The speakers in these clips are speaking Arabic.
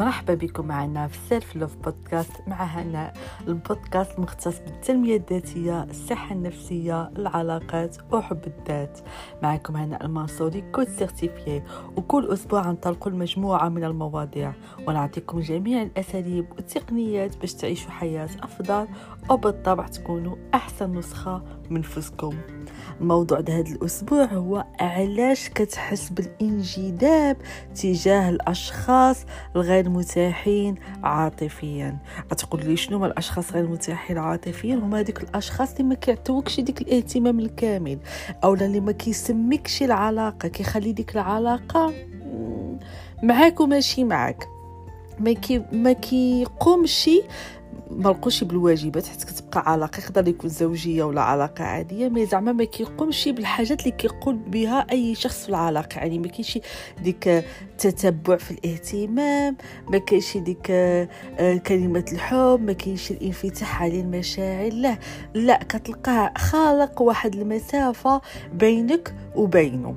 مرحبا بكم معنا في Self Love Podcast مع هنا البودكاست المختص بالتنمية الذاتية الصحة النفسية العلاقات وحب الذات. معكم هنا المنصوري coach certifiée وكل أسبوع نطلقوا المجموعة من المواضيع. ونعطيكم جميع الأساليب والتقنيات باش تعيشوا حياة أفضل وبالطبع تكونوا أحسن نسخة من نفسكم. الموضوع هذا الأسبوع هو علاش كتحس بالإنجذاب تجاه الأشخاص الغير متاحين عاطفيا؟ غتقول لي شنو هما الأشخاص غير متاحين عاطفيا؟ هما هذوك الأشخاص اللي ما كيعطيوكش ديك الاهتمام الكامل أو اللي ما كيسميكش العلاقة كيخلي ديك العلاقة معاك وماشي معاك. ما كي ما كيقومش ما لقوش بالواجبات حيت كتبقى علاقة يقدر يكون زوجية ولا علاقة عادية مي زعما ما كيقومش بالحاجات اللي كيقول بها أي شخص في العلاقة. يعني ما كاينش ديك تتبع في الاهتمام ما كاينش ديك آه، كلمه الحب ما كاينش الانفتاح على المشاعر. لا لا كتلقاه خالق واحد المسافة بينك وبينه.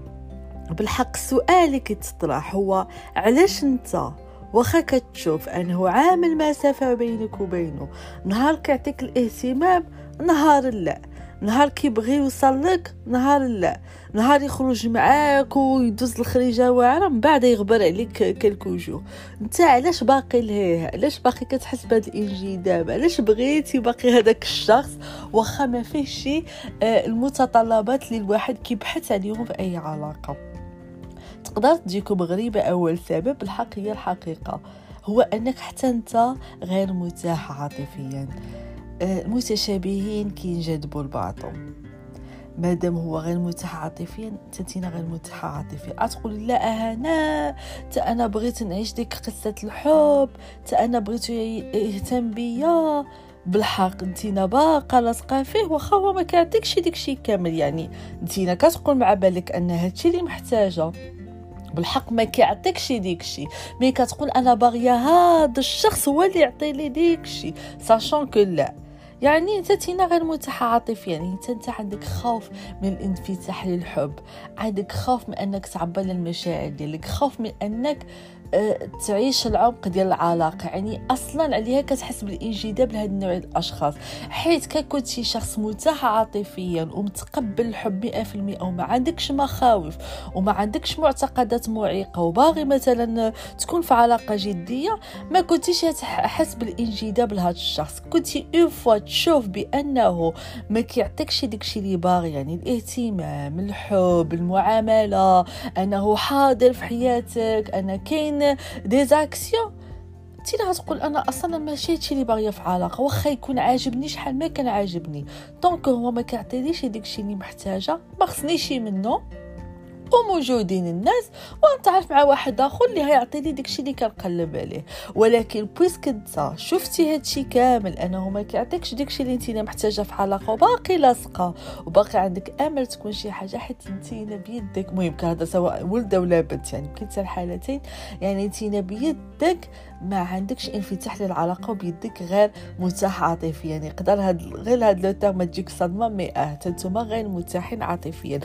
بالحق السؤال اللي كيتطرح هو علاش انت واخا كتشوف انه عامل مسافه بينك وبينه. نهار كيعطيك الاهتمام نهار لا. نهار كيبغي يوصل لك نهار لا. نهار يخرج معاك ويدوز الخريجة واعره من بعد يغبر عليك كلكو جو أنت علاش باقي لهيه؟ علاش باقي كتحس بهذا الانجذاب علاش بغيتي باقي هذاك الشخص؟ واخا ما فيهش آه، المتطلبات اللي الواحد كيبحث عليهم في أي علاقة. تقدر تجيكم غريبة أول سبب الحق هي الحقيقة هو أنك حتى أنت غير متاح عاطفيا. آه، المتشابهين كينجذبوا لبعضهم. مادام هو غير متاح عاطفيا تنتينا غير متاحة عاطفيا. تقول لا أنا تا أنا بغيت نعيش ديك قصة الحب تا أنا بغيت يهتم بيا. بالحق نتينا باقا لاصقة فيه واخا هو ما كيعطيكش داكشي كامل. يعني نتينا كتقول مع بالك أن هادشي اللي محتاجة. بالحق ما كيعطيكش ديكشي مي كتقول أنا باغية هذا الشخص هو اللي يعطي لي ديكشي ساشون كو لا. يعني أنت تينا غير متاح عاطفيا يعني انت أنت عندك خوف من الانفتاح للحب. عندك خوف من أنك تعبر للمشاعر ديالك. خوف من أنك تعيش العمق ديال العلاقة. يعني أصلا عليها كتحس بالإنجذاب لهذا النوع الأشخاص. حيت كنتي شخص متاح عاطفيا ومتقبل الحب 100% وما عندكش مخاوف وما عندكش معتقدات معيقة وباغي مثلا تكون في علاقة جدية ما كنتيش تحس بالإنجذاب لهذا الشخص. كنتي en fait تشوف بأنه ما كيعطيكش داكشي اللي باغي. يعني الاهتمام الحب المعاملة أنه حاضر في حياتك أنا كاين des actions انت غتقول أنا أصلا ماشي هادشي اللي باغيه في علاقه واخا يكون عاجبني شحال ما كان عاجبني. donc هو ما كيعطينيش داكشي اللي محتاجة. ما خصنيش منه. وموجودين الناس ونتعرف مع واحد آخر اللي هيعطيني داكشي اللي كنقلب عليه. ولكن puisque أنت شفتي هادشي كامل انه ما كيعطيكش داكشي اللي انت محتاجة في علاقه وباقي لاصقة وباقي عندك أمل تكون شي حاجة حيت انت بيدك. المهم هذا سواء ولد ولا بنت يعني كلتا الحالتين يعني انت بيدك ما عندكش انفتاح للعلاقة وبيدك غير متاح عاطفيا. يعني يقدر هاد غير هاد le terme تجيك صدمة mais آه غير متاحين عاطفيا.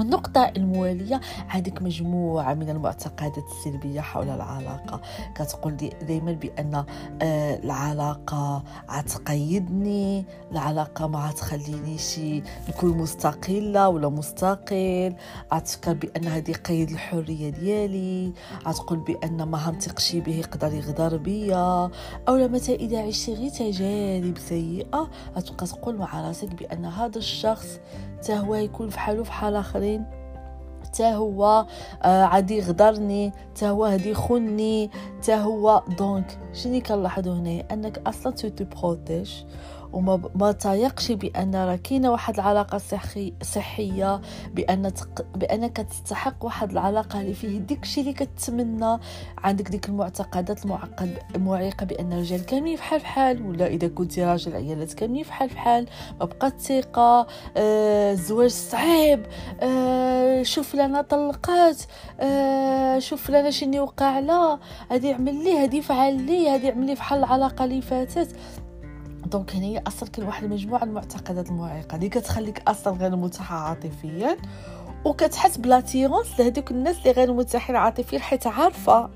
النقطة الموالية عندك مجموعة من المعتقدات السلبية حول العلاقة. كتقول دي دايما بأن آه العلاقة عتقيدني العلاقة ما عتخلينيش نكون مستقلة ولا مستقل. عتفكر بأن هذه قيد الحرية ديالي. عتقول بأن ما هنطقش به يقدر يغدر بيا. أو متى إذا عشت غير تجارب سيئة. غتبقى تقول مع راسك بأن هذا الشخص هو يكون في حاله في حال اخرين حتى هو آه عادي يغدرني حتى هو هادي يخونني حتى هو donc. شنو كنلاحظوا هنا أنك أصلا tu protèges وما ما تايقش بأن راه كاينة واحد العلاقة صحي صحية بأن تق... بأنك تستحق واحد العلاقة اللي فيه داكشي اللي كتمنى عندك ديك المعتقدات المعقد المعيقة بأن الرجال كاملين فحال فحال ولا إذا كنتي راجل عيالات كاملين فحال فحال ما بقات الثقه آه الزواج صعيب آه شوف لنا طلقات آه شوف لنا شنو وقع لها هادي عمل لي هادي فعل لي هادي عمل لي فحال العلاقة اللي فاتت. donc هنا أصلا كاين واحد المجموعه المعتقدات المعيقة اللي كتخليك أصلا غير متاحه عاطفيا وكتحس ب l'attirance لهذوك الناس اللي غير متاحين عاطفيا حيت عارفة.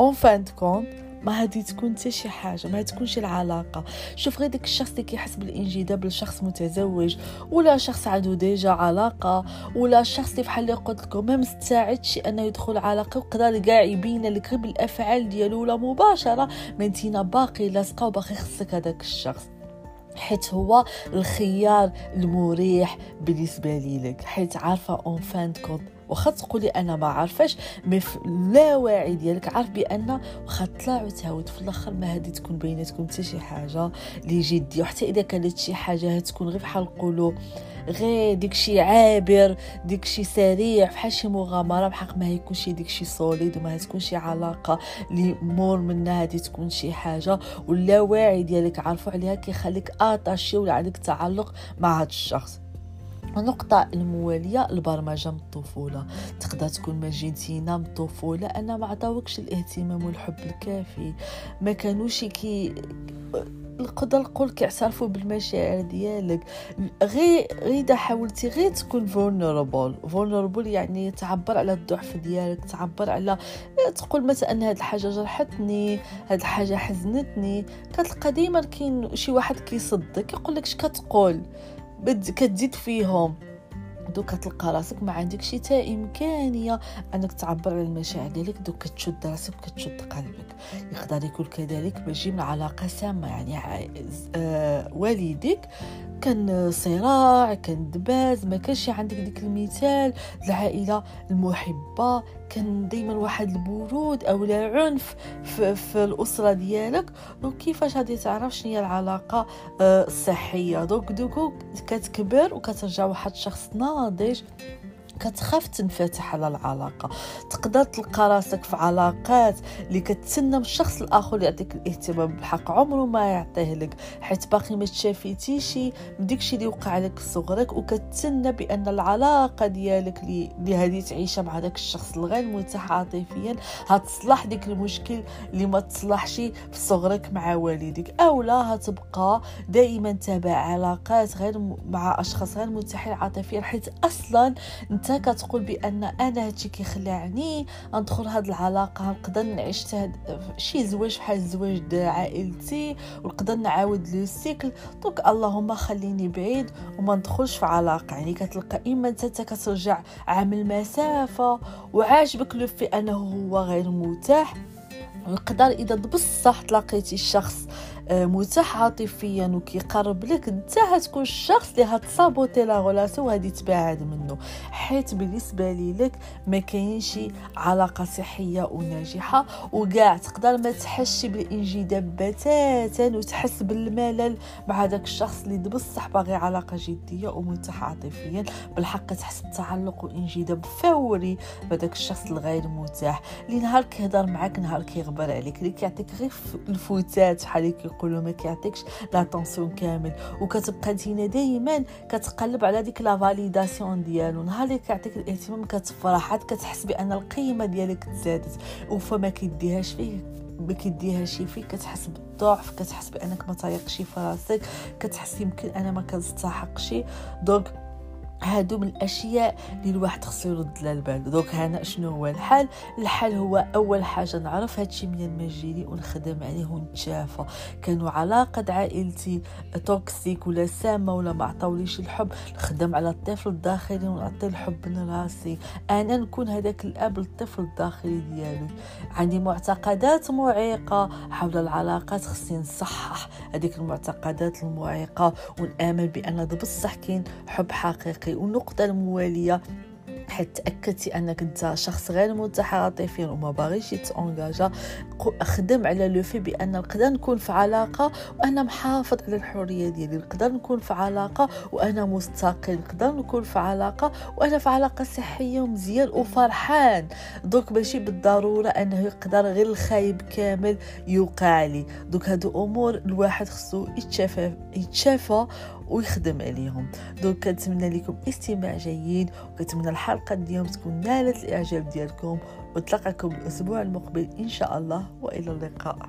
en fin de compte ما هادي تكون حتى شي حاجة ما تكونش العلاقة. شوف غير داك الشخص اللي كيحس بالانجذاب لشخص متزوج ولا شخص عنده déjà علاقة ولا شخص اللي بحال اللي قلت لكم ما مستعدش أنه يدخل علاقة وقدر كاع يبين لك بالأفعال ديالو ولا مباشرة. mais انتينا باقي لاصقه وباقي خصك هذاك الشخص. حيت هو الخيار المريح بالنسبة لك حيت عارفة en fin de compte واخا تقولي أنا ما عارفاش mais في اللاواعي ديالك عارف بأن واخا طلع وتعاود في الآخر ما هادي تكون بيناتكم حتى شي حاجة اللي جديه وحتى إذا كانت شي حاجة تكون غير بحال نقولوا غير ديكشي عابر ديكشي سريع بحال شي مغامرة بحق ما يكونش ديكشي solide وما تكون شي علاقة اللي مور منها هادي تكون شي حاجة. واللاواعي ديالك عارفوا عليها كيخليك attaché ولا عندك تعلق مع هاد الشخص. النقطة الموالية البرمجة من الطفولة تقدر تكون ما جيتينا من الطفولة أنا ما عطاوكش الاهتمام والحب الكافي. ما كانوش كي نقدر نقول كيعترفوا بالمشاعر ديالك. غير غير إذا حاولتي غير تكون vulnérable vulnérable يعني تعبر على الضعف ديالك تعبر على تقول مثلا هاد الحاجة جرحتني هاد الحاجة حزنتني. كتلقى ديما كاين شي واحد كيصدك يقول لك اش كتقول كتزيد فيهم. دوك كتلقى راسك ما عندك شي تا إمكانية أنك تعبر على المشاعر ديالك. دوك كتشد راسك وكتشد قلبك. يقدر يكون كذلك باجي من علاقة سامة. يعني آه والديك كان صراع كان دباز ما كانش عندك ديك المثال. العائلة المحبة كان دائما واحد البرود أو لا عنف في, في الأسرة ديالك. donc كيفاش غادي تعرف شنو هي العلاقة آه، الصحية؟ donc donc كتكبر وكترجع واحد الشخص ناضج. كتخاف تنفتح على العلاقة. تقدر تلقى راسك في علاقات اللي كتسنى من الشخص الآخر يعطيك الاهتمام بالحق. عمره ما يعطيه لك حيت باقي ما تشافيتيش من داكشي اللي وقع لك صغرك وكتسنى بأن العلاقة ديالك اللي هذه تعيشها مع داك الشخص الغير مرتاح عاطفيا هتصلح ديك المشكل اللي ما تصلحش في صغرك مع والديك أو لا هتبقى دائما تابع علاقات غير مع أشخاص غير مرتاحين عاطفيا حيت أصلا أنت كتقول بأن أنا هادشي كيخلعني ندخل هاد العلاقة نقدر نعيش شي زواج بحال ديال عائلتي ونقدر نعاود لو سيكل. دونك اللهم خليني بعيد وما ندخلش في علاقة. يعني كتلقى إما أنت كترجع عامل مسافه وعاجبك لو في أنه هو غير مرتاح ويقدر إذا بصح تلاقيتي الشخص متاح عاطفيا وكيقرب لك انت هتكون الشخص اللي هتصابوتي لا غولاسيون وهادي تبعد منه. حيت بالنسبة لي لك ما كاينش علاقة صحية وناجحة وكاع تقدر ما تحسش بالانجذاب بتاتا وتحس بالملل مع داك الشخص اللي بصح باغي علاقة جدية ومتاح عاطفيا. بالحق تحس بتعلق وانجذاب فوري بهذاك الشخص الغير متاح. اللي نهار كيهضر معاك نهار كيغبر عليك اللي كيعطيك غير الفوتات بحال كيقولوا ما كيعطيكش l'attention كامل. وكتبقى انتينا دائما كتقلب على ديك la validation ديالو. نهار اللي كيعطيك الاهتمام كتفرح عاد كتحس بأن القيمة ديالك تزادت. وفما كيديهاش فيه ما كيديهاش فيك كتحس بالضعف كتحس بأنك ما طايقش في راسك كتحس يمكن أنا ما كنستحقش. donc هادو من الأشياء اللي الواحد خصو يرد لها البال donc هنا شنو هو الحل الحل هو أول حاجة نعرف هادشي منين ما جيني ونخدم عليه ونتشافى. كانوا علاقة عائلتي toxique ولا سامة ولا ما عطاوليش الحب نخدم على الطفل الداخلي ونعطي الحب من راسي. أنا نكون هذاك الأب للطفل الداخلي ديالي. عندي معتقدات معيقة حول العلاقات خصني نصحح هذيك المعتقدات المعيقة ونآمن بأن بصح كاين حب حقيقي. والنقطة الموالية. حيت تأكدتي أنك أنت شخص غير مرتاح عاطفيا وما باغيش يتونجاجا خدم على لو في بأن نقدر نكون في علاقة وأنا محافظ على الحرية ديالي. نقدر نكون في علاقة وأنا مستقل. نقدر نكون في علاقة وأنا في علاقة صحية ومزيان وفرحان. دوك ماشي بالضرورة أنه يقدر غير الخايب كامل يوقع لي. دوك هادو أمور الواحد خصو يتشافى يتشافى ويخدم عليهم. دونك كنتمنى لكم استماع جيد وكنتمنى الحلقة اليوم تكون نالت الإعجاب ديالكم. وتلقاكم الأسبوع المقبل إن شاء الله وإلى اللقاء.